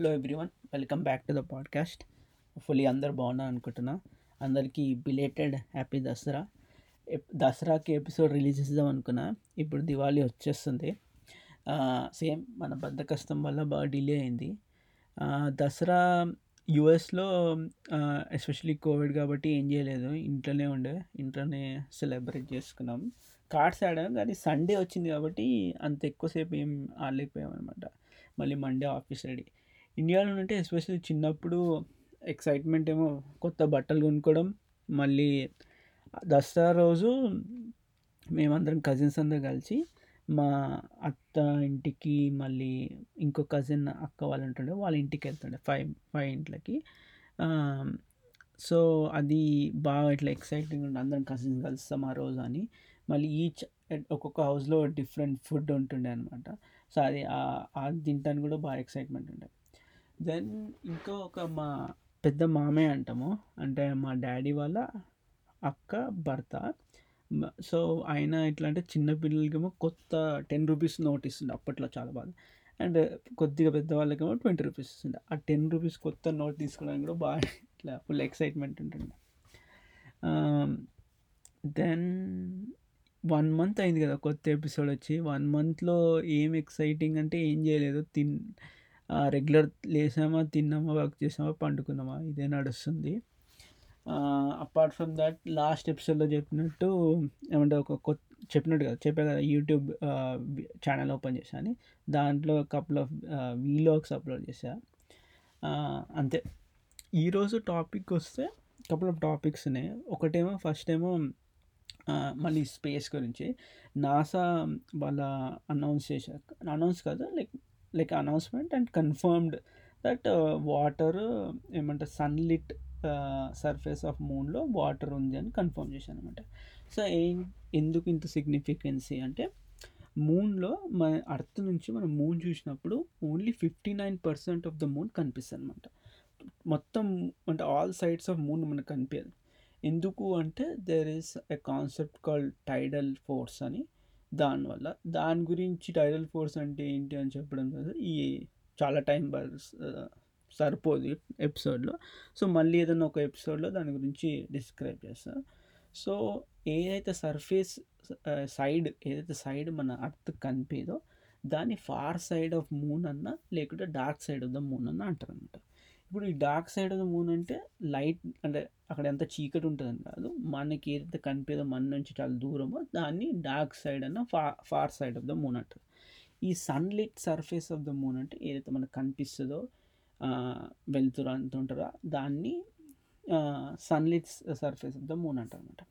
Hello everyone welcome back to the podcast. Fully అందరు బాగున్నారు అనుకుంటున్నా. అందరికీ బిలేటెడ్ హ్యాపీ దసరా. దసరాకి ఎపిసోడ్ రిలీజ్ చేద్దాం అనుకున్నా. ఇప్పుడు దివాళీ వచ్చేస్తుంది. సేమ్ మన బద్దకష్టం వల్ల బాగా డిలే అయింది. దసరా యుఎస్లో ఎస్పెషలీ కోవిడ్ కాబట్టి ఏం చేయలేదు. ఇంట్లోనే ఉండే ఇంట్లోనే సెలబ్రేట్ చేసుకున్నాం. కార్డ్స్ ఆడాం కానీ సండే వచ్చింది కాబట్టి అంత ఎక్కువసేపు ఏం ఆడలేకపోయాం అనమాట మళ్ళీ మండే ఆఫీస్ రెడీ ఇండియాలో ఉంటే ఎస్పెషల్లీ చిన్నప్పుడు ఎక్సైట్మెంట్ ఏమో కొత్త బట్టలు కొనుక్కోవడం మళ్ళీ దసరా రోజు మేమందరం కజిన్స్ అందరం కలిసి మా అత్త ఇంటికి మళ్ళీ ఇంకో కజిన్ అక్క వాళ్ళు ఉంటుండే వాళ్ళ ఇంటికి వెళ్తుండే ఫైవ్ ఫైవ్ ఇంట్లకి. సో అది బాగా ఇట్లా ఎక్సైటింగ్ ఉండే అందరం కజిన్స్ కలుస్తాం ఆ రోజు అని. మళ్ళీ ఈచ్ ఒక్కొక్క హౌస్లో డిఫరెంట్ ఫుడ్ ఉంటుండే అనమాట సో అది అది తింటాను కూడా బాగా ఎక్సైట్మెంట్ ఉండే. దెన్ ఇంకా ఒక మా పెద్ద మామయ్య అంటాము. అంటే మా డాడీ వాళ్ళ అక్క భర్త. సో ఆయన ఎట్లా అంటే చిన్నపిల్లలకేమో కొత్త టెన్ రూపీస్ నోట్ ఇస్తుండే అప్పట్లో చాలా బాగా. అండ్ కొద్దిగా పెద్ద వాళ్ళకేమో ట్వంటీ రూపీస్ ఇస్తుండే. ఆ టెన్ రూపీస్ కొత్త నోట్ తీసుకోవడానికి కూడా బాగా ఇట్లా ఫుల్ ఎక్సైట్మెంట్ ఉంటుండే. దెన్ వన్ మంత్ అయింది కదా కొత్త ఎపిసోడ్ వచ్చి. వన్ మంత్లో ఏం ఎక్సైటింగ్ అంటే ఏం చేయలేదు. తిన్ రెగ్యులర్ లేసామా తిన్నామా వర్క్ చేసామా పండుకున్నామా ఇదే నడుస్తుంది. అపార్ట్ ఫ్రమ్ దట్ లాస్ట్ ఎపిసోడ్లో చెప్పినట్టు ఏమంటే ఒక కొత్త చెప్పినట్టు కదా చెప్పా కదా యూట్యూబ్ ఛానల్ ఓపెన్ చేశాను దాంట్లో కపుల్ ఆఫ్ వీలాగ్స్ అప్లోడ్ చేశా. అంతే. ఈరోజు టాపిక్ వస్తే కపుల్ ఆఫ్ టాపిక్స్ ఉన్నాయి ఒకటేమో ఫస్ట్ ఏమో మళ్ళీ స్పేస్ గురించి. నాసా వాళ్ళ అనౌన్స్ చేశారు అనౌన్స్ కాదు? Like like announcement and confirmed that water ఏమంటారు సన్లిట్ సర్ఫేస్ ఆఫ్ మూన్లో వాటర్ ఉంది అని కన్ఫర్మ్ చేశాను అనమాట సో ఏం ఎందుకు ఇంత సిగ్నిఫికెన్సీ అంటే మూన్లో మన అర్త్ నుంచి మనం మూన్ చూసినప్పుడు only fifty nine percent of the moon కనిపిస్తుంది అనమాట మొత్తం అంటే ఆల్ సైడ్స్ ఆఫ్ మూన్ మనకు కనిపించదు. ఎందుకు అంటే there is a concept called tidal force అని దానివల్ల దాని గురించి టైడల్ ఫోర్స్ అంటే ఏంటి అని చెప్పడం కదా ఈ చాలా టైం సరిపోదు ఎపిసోడ్లో సో మళ్ళీ ఏదైనా ఒక ఎపిసోడ్లో దాని గురించి డిస్క్రైబ్ చేస్తాను సో ఏదైతే సర్ఫేస్ సైడ్ ఏదైతే సైడ్ మన అర్త్ కనిపేదో దాన్ని ఫార్ సైడ్ ఆఫ్ మూన్ అన్న లేకుంటే dark side of the moon అన్న అంటారు అనమాట ఇప్పుడు ఈ dark side of the moon అంటే లైట్ అంటే అక్కడ ఎంత చీకటి ఉంటుందని కాదు మనకి ఏదైతే కనిపేదో మన నుంచి చాలా దూరమో దాన్ని డార్క్ సైడ్ అన్న far far side of the moon అంటారు. ఈ sunlit surface of the moon అంటే ఏదైతే మనకు కనిపిస్తుందో వెళ్తురు అంటుంటారో దాన్ని sunlit surface of the moon అంటారు అనమాట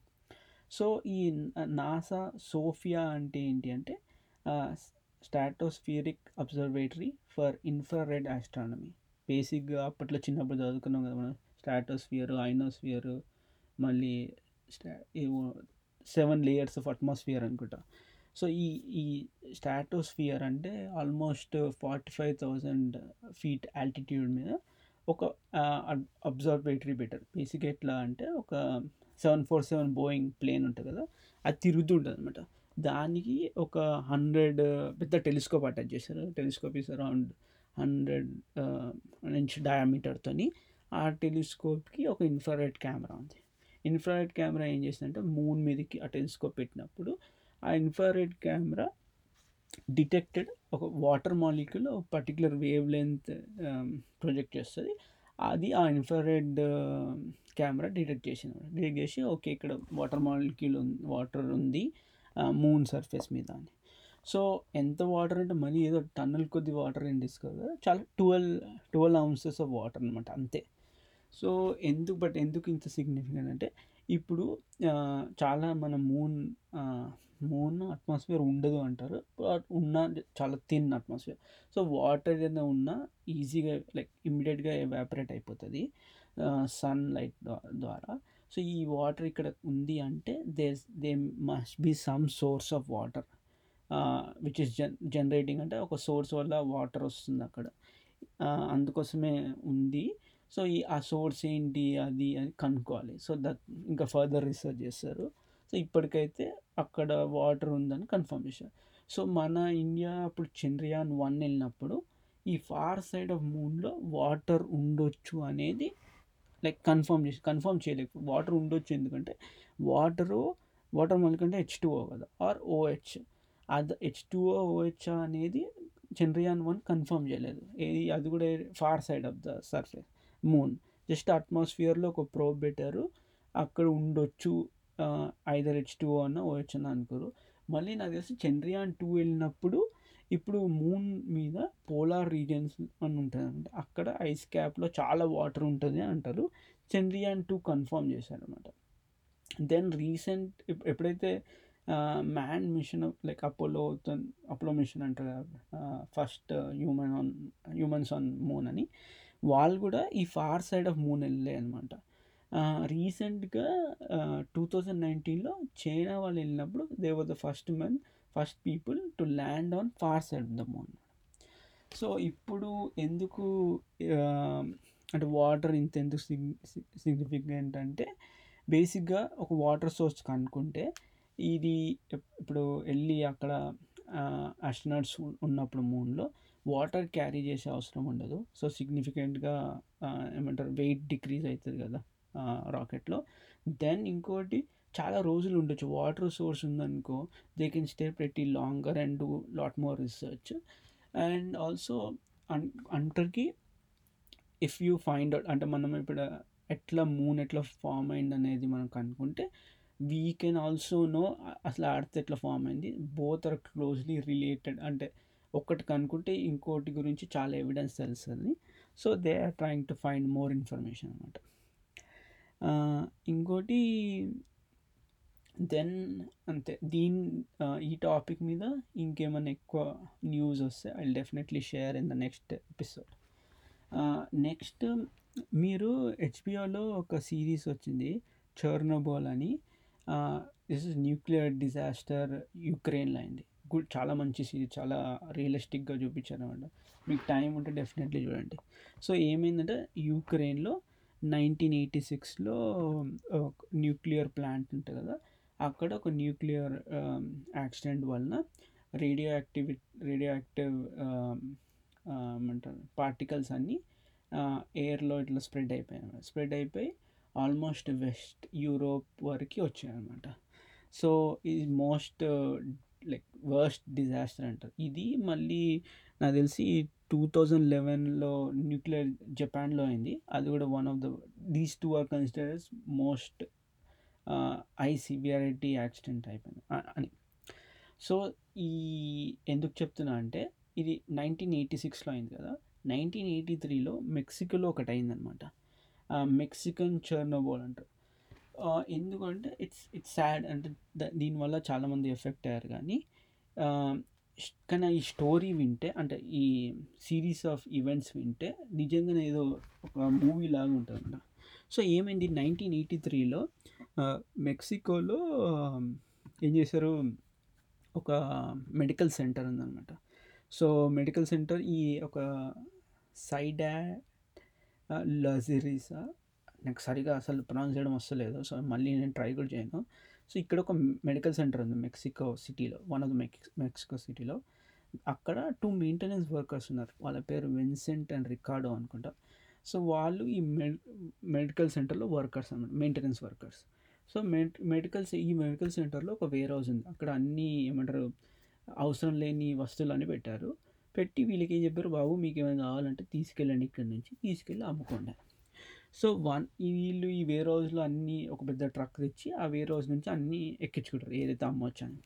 సో ఈ నాసా సోఫియా అంటే ఏంటి అంటే stratospheric observatory for infrared astronomy బేసిక్గా అప్పట్లో చిన్నప్పుడు చదువుకున్నాం కదా మనం. స్టాటోస్ఫియర్ ఐనోస్ఫియర్ మళ్ళీ స్టా ఏవో సెవెన్ లేయర్స్ ఆఫ్ అట్మాస్ఫియర్ అనుకుంటా. సో ఈ ఈ స్టాటోస్ఫియర్ అంటే almost forty five thousand feet altitude మీద ఒక అబ్జర్వేటరీ బెటర్. బేసిక్ ఎట్లా అంటే ఒక seven four seven Boeing plane ఉంటుంది కదా అది తిరుగుతూ ఉంటుంది అనమాట దానికి ఒక హండ్రెడ్ పెద్ద టెలిస్కోప్ అటాచ్ చేశారు. Telescope is around hundred inch డయామీటర్తోని ఆ టెలిస్కోప్కి ఒక ఇన్ఫ్రారెడ్ కెమెరా ఉంది. ఇన్ఫ్రారెడ్ కెమెరా ఏం చేసిందంటే మూన్ మీదకి ఆ టెలిస్కోప్ పెట్టినప్పుడు ఆ ఇన్ఫ్రారెడ్ కెమెరా డిటెక్టెడ్ ఒక వాటర్ మాలిక్యూల్ ఒక పర్టికులర్ వేవ్ లెంత్ ప్రొజెక్ట్ చేస్తుంది. అది ఆ ఇన్ఫ్రారెడ్ కెమెరా డిటెక్ట్ చేసింది. డిటెక్ట్ చేసి ఓకే ఇక్కడ వాటర్ మాలిక్యూల్ వాటర్ ఉంది మూన్ సర్ఫేస్ మీద అని. సో ఎంత వాటర్ అంటే మళ్ళీ ఏదో టన్నుల కొద్ది వాటర్ ఏం తీసుకోదు చాలా twelve twelve ounces of water అనమాట అంతే. సో ఎందుకు బట్ ఎందుకు ఇంత సిగ్నిఫికెంట్ అంటే ఇప్పుడు చాలా మన మూన్ మూన్ అట్మాస్ఫియర్ ఉండదు అంటారు. ఉన్న చాలా థిన్ అట్మాస్ఫియర్ సో వాటర్ ఏదైనా ఉన్నా ఈజీగా లైక్ ఇమ్మీడియట్గా ఎవాపరేట్ అయిపోతుంది సన్ లైట్ ద్వారా. సో ఈ వాటర్ ఇక్కడ ఉంది అంటే they they must be some source of water which is gen generating అంటే ఒక సోర్స్ వల్ల వాటర్ వస్తుంది అక్కడ. అందుకోసమే ఉంది. సో ఈ ఆ సోర్స్ ఏంటి అది అని కనుక్కోవాలి. సో దట్ ఇంకా ఫర్దర్ రీసెర్చ్ చేస్తారు. సో ఇప్పటికైతే అక్కడ వాటర్ ఉందని కన్ఫర్మ్ చేశారు సో మన ఇండియా అప్పుడు చంద్రయాన్ వన్ వెళ్ళినప్పుడు ఈ ఫార్ సైడ్ ఆఫ్ మూన్లో వాటర్ ఉండొచ్చు అనేది లైక్ కన్ఫర్మ్ చేసి కన్ఫర్మ్ చేయలేక వాటర్ ఉండొచ్చు ఎందుకంటే వాటరు వాటర్ మనకంటే హెచ్ టూ ఓ కదా ఆర్ ఓహెచ్ అది హెచ్ టూఓ ఓ అనేది చంద్రయాన్ వన్ కన్ఫర్మ్ చేయలేదు. ఏది అది కూడా far side of the surface moon just అట్మాస్ఫియర్లో ఒక ప్రోబ్ పెట్టారు. అక్కడ ఉండొచ్చు ఐదర్ హెచ్ టూ అన్న ఓహెచ్ అన్న అనుకోరు. మళ్ళీ నాకు తెలిసి చంద్రయాన్ టూ వెళ్ళినప్పుడు ఇప్పుడు మూన్ మీద పోలార్ రీజియన్స్ అని ఉంటుంది అక్కడ ఐస్ క్యాప్లో చాలా వాటర్ ఉంటుంది అని అంటారు. చంద్రయాన్ టూ కన్ఫర్మ్ చేశారనమాట దెన్ రీసెంట్ ఎప్పుడైతే man mission like Apollo Apollo mission అంటారు first human on humans on moon అని. వాళ్ళు కూడా ఈ ఫార్ సైడ్ ఆఫ్ మూన్ వెళ్ళే అనమాట రీసెంట్గా టూ థౌజండ్ నైన్టీన్లో చైనా వాళ్ళు వెళ్ళినప్పుడు they were the first men first people to land on far side of the moon so ఇప్పుడు ఎందుకు అంటే వాటర్ ఇంత ఎందుకు సిగ్నిఫికెంట్ అంటే బేసిక్గా ఒక వాటర్ సోర్స్ కనుక్కుంటే ఇది ఇప్పుడు వెళ్ళి అక్కడ అస్ట్రనాట్స్ ఉన్నప్పుడు మూన్లో వాటర్ క్యారీ చేసే అవసరం ఉండదు. సో సిగ్నిఫికెంట్గా ఏమంటారు వెయిట్ డిక్రీజ్ అవుతుంది కదా రాకెట్లో దెన్ ఇంకోటి చాలా రోజులు ఉండొచ్చు. వాటర్ సోర్స్ ఉందనుకో they can stay pretty longer and do lot more research and also అన్ అంటర్కి ఇఫ్ యూ ఫైండ్ అవుట్ అంటే మనం ఇప్పుడు ఎట్లా మూన్ ఎట్లా ఫామ్ అయింది అనేది మనం కనుక్కుంటే వీ కెన్ ఆల్సో నో అసలు ఆర్త్ ఎట్లా ఫామ్ అయింది? బోత్ ఆర్ క్లోజ్లీ రిలేటెడ్ అంటే ఒకటి కనుక్కుంటే ఇంకోటి గురించి చాలా ఎవిడెన్స్ తెలుస్తుంది. So they are trying to find more information అనమాట ఇంకోటి దెన్ అంతే దీని ఈ టాపిక్ మీద ఇంకేమైనా ఎక్కువ న్యూస్ వస్తే I definitely share in the next episode. Next మీరు హెచ్బిఓలో ఒక సిరీస్ వచ్చింది చర్నోబోల్ అని. దిస్ ఇస్ న్యూక్లియర్ డిజాస్టర్ యుక్రెయిన్లో అయింది గుడ్ చాలా మంచి సిరీస్ చాలా రియలిస్టిక్గా చూపించారు అనమాట మీకు టైం ఉంటే డెఫినెట్లీ చూడండి. సో ఏమైందంటే యూక్రెయిన్లో నైన్టీన్ ఎయిటీ సిక్స్లో న్యూక్లియర్ ప్లాంట్ ఉంటుంది కదా అక్కడ ఒక న్యూక్లియర్ యాక్సిడెంట్ వలన రేడియో యాక్టివి రేడియో యాక్టివ్ ఏమంటారు పార్టికల్స్ అన్నీ ఎయిర్లో ఇట్లా స్ప్రెడ్ అయిపోయాయి స్ప్రెడ్ అయిపోయి ఆల్మోస్ట్ వెస్ట్ యూరోప్ వరకు వచ్చాయి అనమాట సో ఇది మోస్ట్ లైక్ వర్స్ట్ డిజాస్టర్ అంటారు ఇది మళ్ళీ నాకు తెలిసి టూ థౌజండ్ లెవెన్లో న్యూక్లియర్ జపాన్లో అయింది. అది కూడా one of the these two are considers most high severity accident అయిపోయింది. అని. సో ఈ ఎందుకు చెప్తున్నా అంటే ఇది నైన్టీన్ ఎయిటీ సిక్స్లో అయింది కదా. నైన్టీన్ ఎయిటీ త్రీలో మెక్సికోలో ఒకటి అయిందనమాట మెక్సికన్ చర్నోబోల్ అంటారు. ఎందుకంటే ఇట్స్ ఇట్స్ సాడ్ అంటే దీనివల్ల చాలామంది ఎఫెక్ట్ అయ్యారు కానీ కానీ ఈ స్టోరీ వింటే అంటే ఈ సిరీస్ ఆఫ్ ఈవెంట్స్ వింటే నిజంగానే ఏదో ఒక మూవీ లాగా ఉంటుంది సో ఏమైంది? నైన్టీన్ ఎయిటీ త్రీలో మెక్సికోలో ఏం చేశారు? ఒక మెడికల్ సెంటర్ ఉందన్నమాట. సో మెడికల్ సెంటర్ ఈ ఒక సైడా లజరీసా నాకు సరిగా అసలు ప్రొనౌన్స్ చేయడం వస్తలేదు సో మళ్ళీ నేను ట్రై కూడా చేయను. సో ఇక్కడ ఒక మెడికల్ సెంటర్ ఉంది మెక్సికో సిటీలో వన్ ఆఫ్ ద మెక్సికో సిటీలో. అక్కడ టూ మెయింటెనెన్స్ వర్కర్స్ ఉన్నారు. వాళ్ళ పేరు విన్సెంట్ అండ్ రికార్డో అనుకుంటా. సో వాళ్ళు ఈ మెడ్ మెడికల్ సెంటర్లో వర్కర్స్ అనమాట maintenance workers so med medicals ఈ మెడికల్ సెంటర్లో ఒక వేర్ హౌస్ ఉంది. అక్కడ అన్నీ ఏమంటారు అవసరం లేని వస్తువులు అని పెట్టారు. పెట్టి వీళ్ళకి ఏం చెప్పారు? బాబు మీకు ఏమైనా కావాలంటే తీసుకెళ్ళండి ఇక్కడ నుంచి తీసుకెళ్ళి అమ్ముకోండి సో వన్ వీళ్ళు ఈ వేర్ హౌస్లో అన్నీ ఒక పెద్ద ట్రక్ తెచ్చి ఆ వేర్ హౌస్ నుంచి అన్నీ ఎక్కించుకుంటారు ఏదైతే అమ్మవచ్చని అని.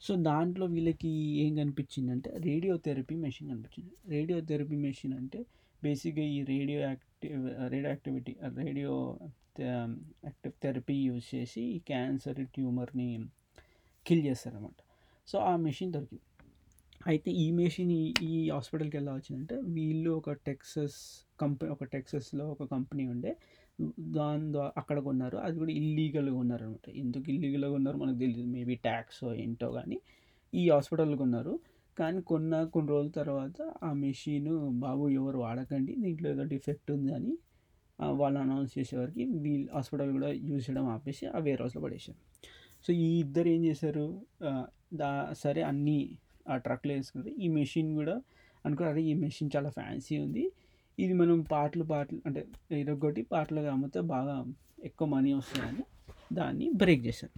సో దాంట్లో వీళ్ళకి ఏం కనిపించిందంటే రేడియో థెరపీ మెషిన్ కనిపించింది. రేడియో థెరపీ మెషిన్ అంటే బేసిక్గా ఈ radioactive radioactivity radioactive therapy use చేసి ఈ క్యాన్సర్ ట్యూమర్ని కిల్ చేస్తారనమాట సో ఆ మెషిన్ దొరికింది. అయితే ఈ మెషిన్ ఈ హాస్పిటల్కి ఎలా వచ్చిందంటే వీళ్ళు ఒక టెక్సస్ కంపెనీ ఒక టెక్సస్లో ఒక కంపెనీ ఉండే. దాని ద్వారా అక్కడ కొన్నారు. అది కూడా ఇల్లీగల్గా ఉన్నారు అనమాట ఎందుకు ఇల్లీగల్గా ఉన్నారు మనకు తెలియదు మేబీ ట్యాక్స్ ఏంటో కానీ ఈ హాస్పిటల్కి ఉన్నారు కానీ కొన్న కొన్ని రోజుల తర్వాత ఆ మెషిన్ బాబు ఎవరు వాడకండి. దీంట్లో ఏదో డిఫెక్ట్ ఉంది అని వాళ్ళు అనౌన్స్ చేసేవారికి వీళ్ళు హాస్పిటల్ కూడా యూజ్ చేయడం ఆపేసి ఆ వేర్ హౌస్లో పడేసారు సో ఈ ఇద్దరు ఏం చేశారు? దా సరే అన్నీ ఆ ట్రక్లో వేసుకుంటే ఈ మెషిన్ కూడా అనుకో అదే ఈ మెషిన్ చాలా ఫ్యాన్సీ ఉంది. ఇది మనం పాటలు పాటలు అంటే ఇరగొట్టి పాటలుగా అమ్మితే బాగా ఎక్కువ మనీ వస్తుందని దాన్ని బ్రేక్ చేశారు.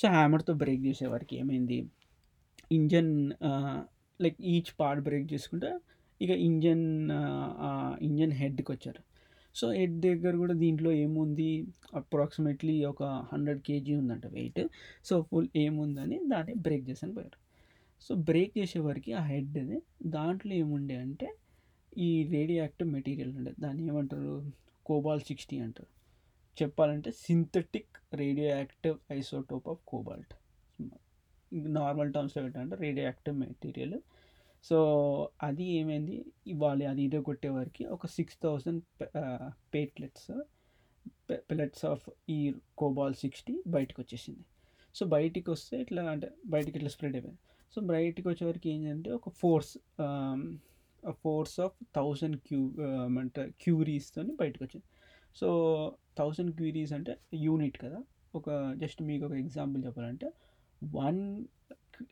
సో హ్యామర్తో బ్రేక్ చేసే వారికి ఏమైంది? Engine like each part break చేసుకుంటే ఇక ఇంజన్ ఇంజన్ హెడ్కి వచ్చారు. సో హెడ్ దగ్గర కూడా దీంట్లో ఏముంది? అప్రాక్సిమేట్లీ ఒక హండ్రెడ్ కేజీ ఉందంట వెయిట్. సో ఫుల్ ఏముందని దాన్ని బ్రేక్ చేసాను పోయారు. సో బ్రేక్ చేసేవారికి ఆ హెడ్ దాంట్లో ఏముండే అంటే ఈ రేడియో యాక్టివ్ మెటీరియల్ ఉండే దాన్ని ఏమంటారు? కోబాల్ సిక్స్టీ అంటారు. చెప్పాలంటే synthetic radioactive isotope of cobalt. Normal టర్మ్స్లో ఏంటంటే రేడియో యాక్టివ్ మెటీరియల్. సో అది ఏమైంది? ఇవ్వాలి అది ఇదో కొట్టే వారికి ఒక six thousand pellets pellets of ఈ కోబాల్ సిక్స్టీ బయటకు వచ్చేసింది. సో బయటికి వస్తే ఇట్లా అంటే బయటికి ఇట్లా స్ప్రెడ్ అయిపోయింది? సో బయటికి వచ్చేవరకు ఏంటంటే ఒక force force of thousand queue అంటే క్యూరీస్తో బయటకు వచ్చింది. సో థౌజండ్ క్యూరీస్ అంటే యూనిట్ కదా. ఒక జస్ట్ మీకు ఒక ఎగ్జాంపుల్ చెప్పాలంటే వన్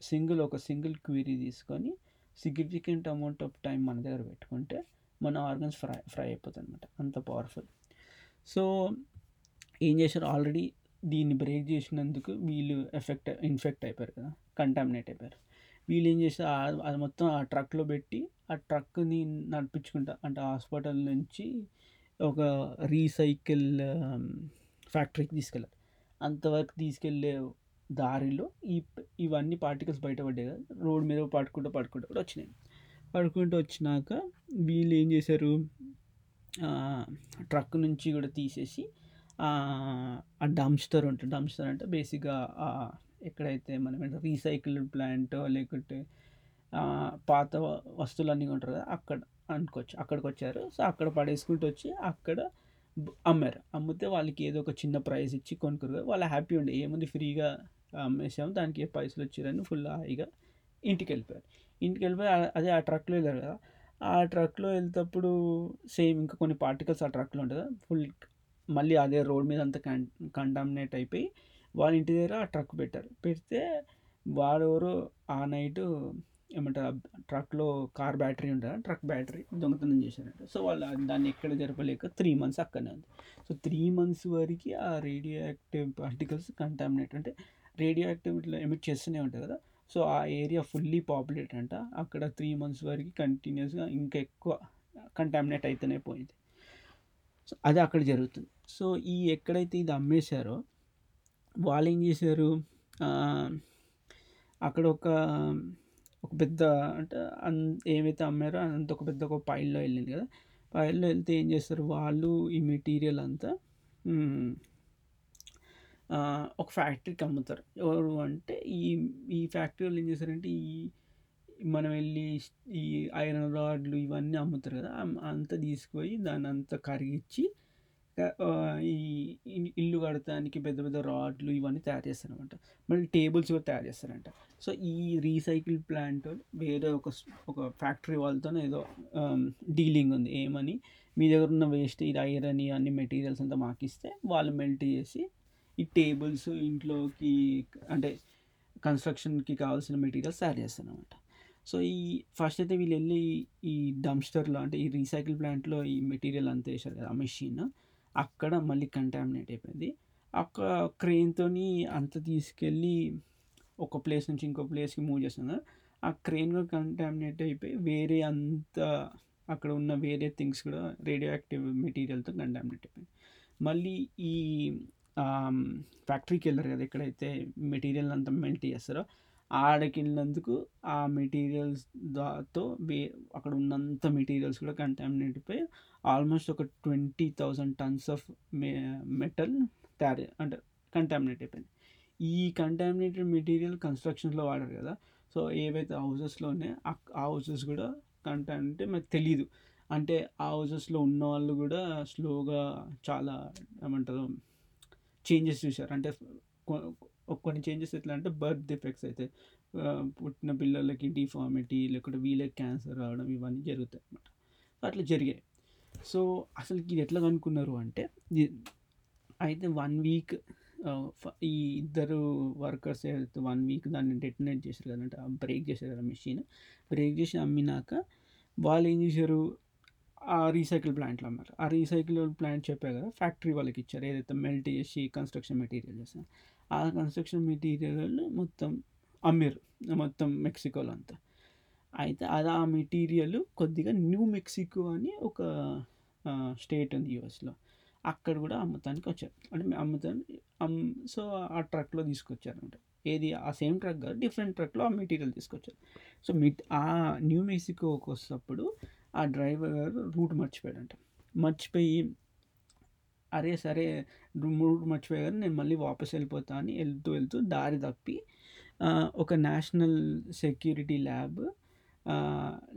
సింగిల్ ఒక సింగిల్ క్యూరీ తీసుకొని సిగ్నిఫికెంట్ అమౌంట్ ఆఫ్ టైం మన దగ్గర పెట్టుకుంటే మన ఆర్గన్స్ ఫ్రై ఫ్రై అయిపోతుంది అనమాట అంత పవర్ఫుల్. సో ఏం చేశారు? ఆల్రెడీ దీన్ని బ్రేక్ చేసినందుకు వీళ్ళు ఎఫెక్ట్ ఇన్ఫెక్ట్ అయిపోయారు కదా. కంటామినేట్ అయిపోయారు. వీళ్ళు ఏం చేస్తే అది మొత్తం ఆ ట్రక్లో పెట్టి ఆ ట్రక్ని నడిపించుకుంటా. అంటే హాస్పిటల్ నుంచి ఒక రీసైకిల్ ఫ్యాక్టరీకి తీసుకెళ్ళారు అంతవరకు తీసుకెళ్ళే దారిలో ఈ ఇవన్నీ పార్టికల్స్ బయటపడ్డాయి కదా. రోడ్ మీద పడుకుంటూ పడుకుంటూ కూడా వచ్చినాయి. పడుకుంటూ వచ్చినాక వీళ్ళు ఏం చేశారు? ట్రక్ నుంచి కూడా తీసేసి ఆ డంప్స్టర్ ఉంటుంది డంప్స్టర్ అంటే బేసిక్గా ఎక్కడైతే మనం రీసైకిల్ ప్లాంట్ లేకుంటే పాత వస్తువులన్నీ ఉంటారు కదా అక్కడ అనుకోవచ్చు అక్కడికి వచ్చారు సో అక్కడ పడేసుకుంటూ వచ్చి అక్కడ అమ్మారు. అమ్మితే వాళ్ళకి ఏదో ఒక చిన్న ప్రైస్ ఇచ్చి కొనుక్కురు వాళ్ళు హ్యాపీ ఉండే. ఏముంది ఫ్రీగా అమ్మేసాము దానికి ఏ పైసలు వచ్చారని ఫుల్ హాయిగా ఇంటికి వెళ్ళిపోయారు ఇంటికి వెళ్ళిపోయి అదే ఆ ట్రక్లో వెళ్ళారు కదా ఆ ట్రక్లో వెళ్తేప్పుడు సేమ్ ఇంకా కొన్ని పార్టికల్స్ ఆ ట్రక్లో ఉంటుంది ఫుల్ మళ్ళీ అదే రోడ్ మీద అంతా కం కంటామినేట్ అయిపోయి వాళ్ళ ఇంటి దగ్గర ఆ ట్రక్ పెట్టారు. పెడితే వాడెవరు ఆ నైట్ ఏమంటారు ట్రక్లో కార్ బ్యాటరీ ఉంటుంది ట్రక్ బ్యాటరీ దొంగతనం చేశారంట. సో వాళ్ళు దాన్ని ఎక్కడ జరపలేక త్రీ మంత్స్ అక్కడనే ఉంది. సో త్రీ మంత్స్ వరకు ఆ రేడియో యాక్టివ్ పార్టికల్స్ కంటామినేట్ అంటే రేడియో యాక్టివ్ ఇట్లా ఎమిట్ చేస్తూనే ఉంటుంది కదా. సో ఆ ఏరియా ఫుల్లీ పాపులేట్ అంట. అక్కడ త్రీ మంత్స్ వరకు కంటిన్యూస్గా ఇంకా ఎక్కువ కంటామినేట్ అయితేనే పోయింది. సో అది అక్కడ జరుగుతుంది. సో ఈ ఎక్కడైతే ఇది అమ్మేశారో వాళ్ళు ఏం చేశారు అక్కడ ఒక ఒక పెద్ద అంటే అన్ ఏమైతే అమ్మారో అంత ఒక పెద్ద ఒక పైల్లో వెళ్ళింది కదా. పైల్లో వెళ్తే ఏం చేస్తారు? వాళ్ళు ఈ మెటీరియల్ అంతా ఒక ఫ్యాక్టరీకి అమ్ముతారు. ఎవరు అంటే ఈ ఈ ఫ్యాక్టరీ వాళ్ళు ఏం చేస్తారంటే ఈ మనం వెళ్ళి ఈ ఐరన్ రాడ్లు ఇవన్నీ అమ్ముతారు కదా. అంతా తీసుకుపోయి దాన్ని అంతా కరిగించి ఈ ఇల్లు కడటానికి పెద్ద పెద్ద రాడ్లు ఇవన్నీ తయారు చేస్తారనమాట మళ్ళీ టేబుల్స్ కూడా తయారు చేస్తారంట. సో ఈ రీసైకిల్ ప్లాంట్ వేరే ఒక ఒక ఫ్యాక్టరీ వాళ్ళతో ఏదో డీలింగ్ ఉంది. ఏమని? మీ దగ్గర ఉన్న వేస్ట్ ఇది ఐరన్ అన్ని మెటీరియల్స్ అంతా మాకిస్తే వాళ్ళు మెల్ట్ చేసి ఈ టేబుల్స్ ఇంట్లోకి అంటే కన్స్ట్రక్షన్కి కావాల్సిన మెటీరియల్స్ తయారు చేస్తారనమాట సో ఈ ఫస్ట్ అయితే వీళ్ళు వెళ్ళి ఈ డంప్స్టర్లో అంటే ఈ రీసైకిల్ ప్లాంట్లో ఈ మెటీరియల్ అంతా వేసారు కదా ఆ మెషిన్. అక్కడ మళ్ళీ కంటామినేట్ అయిపోయింది. అక్కడ క్రెయిన్తో అంత తీసుకెళ్ళి ఒక ప్లేస్ నుంచి ఇంకో ప్లేస్కి మూవ్ చేస్తున్నారు ఆ క్రెయిన్ కూడా కంటామినేట్ అయిపోయి వేరే అంత అక్కడ ఉన్న వేరే థింగ్స్ కూడా రేడియో యాక్టివ్ మెటీరియల్తో కంటామినేట్ అయిపోయింది. మళ్ళీ ఈ ఫ్యాక్టరీకి వెళ్ళారు కదా ఎక్కడైతే మెటీరియల్ అంతా మెల్ట్ చేస్తారో ఆడకి వెళ్ళినందుకు ఆ మెటీరియల్స్ దాతో బే అక్కడ ఉన్నంత మెటీరియల్స్ కూడా కంటామినేట్ అయిపోయి ఆల్మోస్ట్ ఒక twenty thousand tons of me metal తయారు అంటే కంటామినేట్ అయిపోయింది. ఈ కంటామినేటెడ్ మెటీరియల్ కన్స్ట్రక్షన్స్లో వాడారు కదా సో ఏవైతే హౌసెస్లో ఉన్నాయో ఆ హౌసెస్ కూడా కంటామినేట్ మనకు తెలియదు అంటే ఆ హౌసెస్లో ఉన్న వాళ్ళు కూడా స్లోగా చాలా ఏమంటారు చేంజెస్ చూశారు. అంటే కొన్ని చేంజెస్ ఎట్లా అంటే బర్త్ డిఫెక్ట్స్ అయితే పుట్టిన పిల్లలకి డిఫార్మిటీ లేకుంటే వీళ్ళకి క్యాన్సర్ రావడం ఇవన్నీ జరుగుతాయి అనమాట అట్లా జరిగాయి. సో అసలు ఇది ఎట్లా కనుక్కున్నారు అంటే అయితే వన్ వీక్ ఈ ఇద్దరు వర్కర్స్ ఏదైతే వన్ వీక్ దాన్ని డెటనేట్ చేశారు కదంటే బ్రేక్ చేశారు కదా మెషిన్ బ్రేక్ చేసి అమ్మినాక వాళ్ళు ఏం చేశారు? ఆ రీసైకిల్ ప్లాంట్లో అన్నారు ఆ రీసైకిల్ ప్లాంట్ చెప్పారు కదా ఫ్యాక్టరీ వాళ్ళకి ఇచ్చారు. ఏదైతే మెల్ట్ చేసి కన్స్ట్రక్షన్ మెటీరియల్ చేస్తారు ఆ కన్స్ట్రక్షన్ మెటీరియల్ మొత్తం అమ్మారు మొత్తం మెక్సికోలో అంతా. అయితే అది ఆ మెటీరియల్ కొద్దిగా న్యూ మెక్సికో అని ఒక స్టేట్ ఉంది యూఎస్లో. అక్కడ కూడా అమ్మతానికి వచ్చారు. అంటే అమ్ముతానికి అమ్ సో ఆ ట్రక్లో తీసుకొచ్చారంట ఏది ఆ సేమ్ ట్రక్ కాదు డిఫరెంట్ ట్రక్లో ఆ మెటీరియల్ తీసుకొచ్చారు. సో మిట్ ఆ న్యూ మెక్సికోకి వస్తప్పుడు ఆ డ్రైవర్ గారు రూట్ మర్చిపోయాడంట. మర్చిపోయి అరే సరే మూడు మర్చిపోయారు నేను మళ్ళీ వాపస్ వెళ్ళిపోతా అని వెళ్తూ వెళ్తూ దారి తప్పి ఒక నేషనల్ సెక్యూరిటీ ల్యాబ్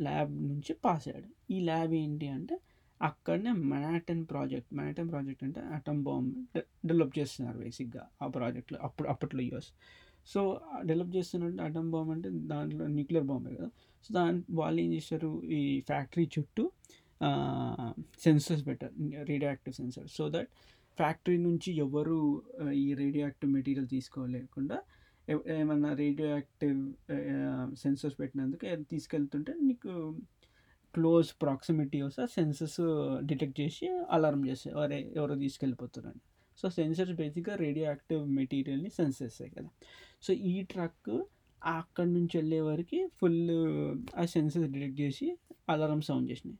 ల్యాబ్ నుంచి పాస్ అయ్యాడు. ఈ ల్యాబ్ ఏంటి అంటే అక్కడనే మ్యాటన్ ప్రాజెక్ట్ మ్యాటన్ ప్రాజెక్ట్ అంటే అటమ్ బాంబ్ డెవలప్ చేస్తున్నారు బేసిక్గా ఆ ప్రాజెక్ట్లో అప్పుడు అప్పట్లో యూఎస్ సో డెవలప్ చేస్తున్నట్టు అటమ్ బాంబ్ అంటే దాంట్లో న్యూక్లియర్ బాంబే కదా. సో దాని వాళ్ళు ఏం చేశారు? ఈ ఫ్యాక్టరీ చుట్టూ సెన్సర్స్ పెట్టారు radioactive sensors so that factory నుంచి ఎవరు ఈ రేడియోయాక్టివ్ మెటీరియల్ తీసుకోలేకుండా ఏమన్నా రేడియో యాక్టివ్ సెన్సర్స్ పెట్టినందుకు తీసుకెళ్తుంటే నీకు క్లోజ్ ప్రాక్సిమిటీ వస్తే సెన్సర్స్ డిటెక్ట్ చేసి అలారం చేస్తాయి ఎవరే ఎవరో తీసుకెళ్ళిపోతారని సో సెన్సర్స్ బేసిక్గా రేడియో యాక్టివ్ మెటీరియల్ని సెన్స్ చేస్తాయి కదా. సో ఈ ట్రక్ అక్కడి నుంచి వెళ్ళే వరకు ఫుల్ ఆ సెన్సర్స్ డిటెక్ట్ చేసి అలారం సౌండ్ చేసినాయి.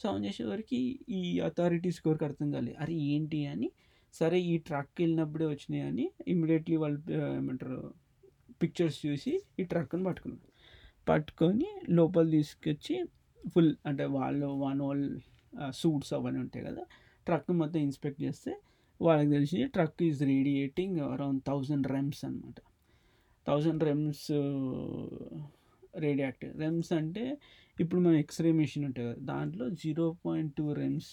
సౌండ్ చేసేవరకు ఈ అథారిటీస్ కోరికి అర్థం కాలేదు అరే ఏంటి అని? సరే ఈ ట్రక్ వెళ్ళినప్పుడే వచ్చినాయి అని ఇమ్మీడియట్లీ వాళ్ళు ఏమంటారు పిక్చర్స్ చూసి ఈ ట్రక్ని పట్టుకున్నారు. పట్టుకొని లోపల తీసుకొచ్చి ఫుల్ అంటే వాళ్ళు వన్ ఆల్ సూట్స్ అవన్నీ ఉంటాయి కదా ట్రక్ మొత్తం ఇన్స్పెక్ట్ చేస్తే వాళ్ళకి తెలిసి truck is radiating around thousand rems అనమాట థౌజండ్ రెమ్స్ రేడియాక్టివ్ రెమ్స్ అంటే ఇప్పుడు మనం ఎక్స్రే మిషన్ ఉంటుంది కదా దాంట్లో zero point two rems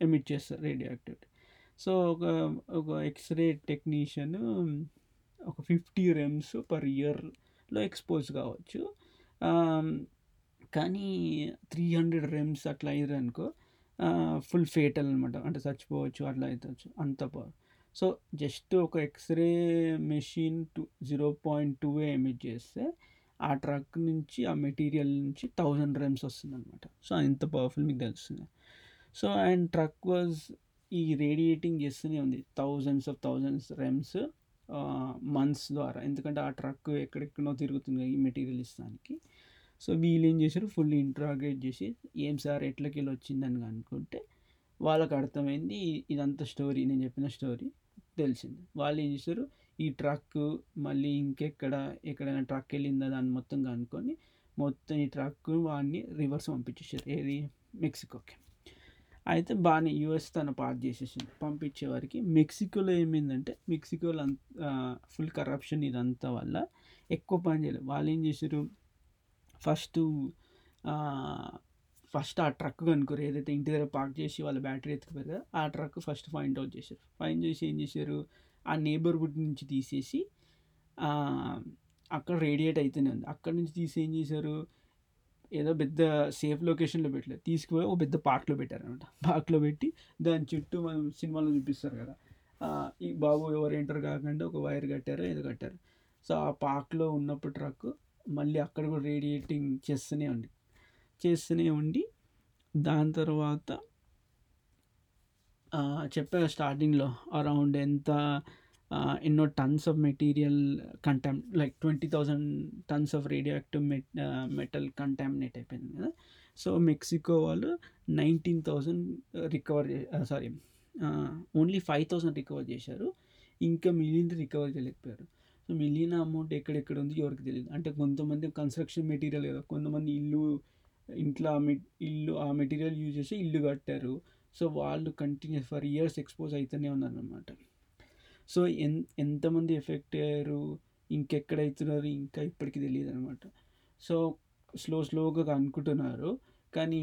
emit చేస్తారు రేడియాక్టివిటీ. సో ఒక ఒక ఎక్స్రే టెక్నీషియన్ ఒక ఫిఫ్టీ రెమ్స్ పర్ ఇయర్లో ఎక్స్పోజ్ కావచ్చు. కానీ త్రీ హండ్రెడ్ రెమ్స్ అట్లా అయ్యారు అనుకో ఫుల్ ఫేటల్ అనమాట అంటే చచ్చిపోవచ్చు అట్లా అవుతుంది అంత పవర్. సో జస్ట్ ఒక X ray machine two zero point two emit చేస్తే ఆ ట్రక్ నుంచి ఆ మెటీరియల్ నుంచి థౌజండ్ రెమ్స్ వస్తుంది అనమాట సో ఎంత పవర్ఫుల్ మీకు తెలుస్తుంది. సో అండ్ ట్రక్ వాజ్ ఈ రేడియేటింగ్ చేస్తూనే ఉంది. Thousands of thousands rems months ద్వారా. ఎందుకంటే ఆ ట్రక్ ఎక్కడెక్కడో తిరుగుతుంది ఈ మెటీరియల్ ఇస్తానికి. సో వీళ్ళు ఏం చేశారు? ఫుల్ ఇంట్రాగేట్ చేసి ఏం సార్ ఎట్లకెళ్ళి వచ్చిందని అనుకుంటే వాళ్ళకి అర్థమైంది ఇదంతా స్టోరీ నేను చెప్పిన స్టోరీ తెలిసింది. వాళ్ళు ఏం చేశారు? ఈ ట్రక్ మళ్ళీ ఇంకెక్కడ ఎక్కడైనా ట్రక్ వెళ్ళిందా దాన్ని మొత్తం కనుక్కొని మొత్తం ఈ ట్రక్ వాడిని రివర్స్ పంపించేసారు ఏది? మెక్సికోకి. అయితే బాగానే యుఎస్ తన పార్ట్ చేసేసింది. పంపించే వారికి మెక్సికోలో ఏమైందంటే మెక్సికోలో ఫుల్ కరప్షన్ ఇదంతా వల్ల ఎక్కువ పని చేయలేదు. వాళ్ళు ఏం చేశారు? ఫస్ట్ ఫస్ట్ ఆ ట్రక్ కనుకోరు ఏదైతే ఇంటి దగ్గర పార్క్ చేసి వాళ్ళ బ్యాటరీ ఎత్తుకుపోయారు ఆ ట్రక్ ఫస్ట్ ఫైండ్ అవుట్ చేశారు. ఫైండ్ చేసి ఏం చేశారు? ఆ నేబర్హుడ్ నుంచి తీసేసి అక్కడ రేడియేట్ అయితేనే ఉంది. అక్కడ నుంచి తీసి ఏం చేశారు? ఏదో పెద్ద సేఫ్ లొకేషన్లో పెట్టలేదు. తీసుకుపోయి ఒక పెద్ద పార్క్లో పెట్టారనమాట. పార్క్లో పెట్టి దాని చుట్టూ మనం సినిమాలో చూపిస్తారు కదా. ఈ బాబు ఎవరు ఎంటర్ కాకుండా ఒక వైర్ కట్టారు ఏదో కట్టారు. సో ఆ పార్క్లో ఉన్నప్పుడు ట్రక్ మళ్ళీ అక్కడ కూడా రేడియేటింగ్ చేస్తూనే ఉంది. చేస్తూనే ఉండి దాని తర్వాత చెప్పా స్టార్టింగ్లో అరౌండ్ ఎంత ఎన్నో tons of material contam like twenty thousand tons of radioactive met metal contaminate అయిపోయింది కదా. సో మెక్సికో వాళ్ళు nineteen thousand recover sorry only five thousand recover చేశారు. ఇంకా మిగిలింది రికవర్ చేయలేకపోయారు. సో మిగిలిన అమౌంట్ ఎక్కడెక్కడ ఉంది ఎవరికి తెలియదు అంటే కొంతమంది కన్స్ట్రక్షన్ మెటీరియల్ కదా కొంతమంది ఇల్లు ఇంట్లో మె ఇల్లు ఆ మెటీరియల్ యూజ్ చేసి ఇల్లు కట్టారు. సో వాళ్ళు కంటిన్యూస్ ఫర్ ఇయర్స్ ఎక్స్పోజ్ అవుతూనే ఉన్నారనమాట సో ఎన్ ఎంతమంది ఎఫెక్ట్ అయ్యారు ఇంకెక్కడ అవుతున్నారు ఇంకా ఇప్పటికీ తెలియదు అనమాట సో స్లో స్లోగా అనుకుంటున్నారు కానీ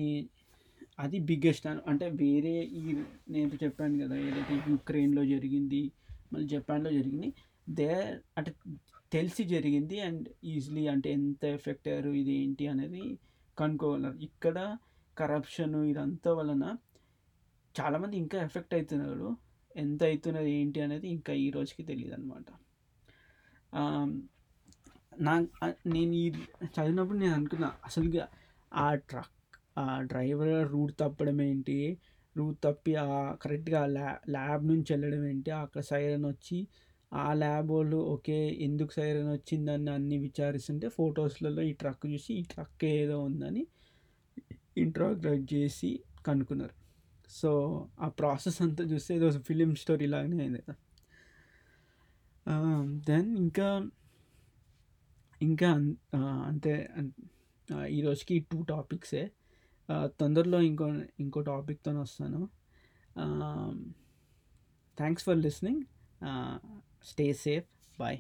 అది బిగ్గెస్ట్ అంటే వేరే ఈ నేను చెప్పాను కదా ఏదైతే యుక్రెయిన్లో జరిగింది మళ్ళీ జపాన్లో జరిగింది దే అంటే తెలిసి జరిగింది అండ్ ఈజీలీ అంటే ఎంత ఎఫెక్ట్ అయ్యారు ఇది ఏంటి అనేది కనుక్కోగలరు ఇక్కడ కరప్షన్ ఇదంతా వలన చాలామంది ఇంకా ఎఫెక్ట్ అవుతున్నారు ఎంత అవుతున్నది ఏంటి అనేది ఇంకా ఈ రోజుకి తెలియదు అనమాట నా నేను ఈ చదివినప్పుడు నేను అనుకున్నా అసలుగా ఆ ట్రక్ ఆ డ్రైవర్ రూట్ తప్పడం ఏంటి? రూట్ తప్పి ఆ కరెక్ట్గా ల్యా ల్యాబ్ నుంచి వెళ్ళడం ఏంటి? అక్కడ సైరన్ వచ్చి ఆ ల్యాబ్ వాళ్ళు ఓకే ఎందుకు సైరన్ వచ్చిందని అన్ని విచారిస్తుంటే ఫొటోస్లలో ఈ ట్రక్ చూసి ఈ ట్రక్ ఏదో ఉందని ఇంట్రాగ్రేట్ చేసి కనుక్కున్నారు. సో ఆ ప్రాసెస్ అంతా చూస్తే ఏదో ఫిలిం స్టోరీ లాగానే అయింది కదా. దెన్ ఇంకా ఇంకా అంతే ఈరోజుకి టూ టాపిక్సే. తొందరలో ఇంకో ఇంకో టాపిక్తో వస్తాను. Thanks for listening. Stay safe. Bye.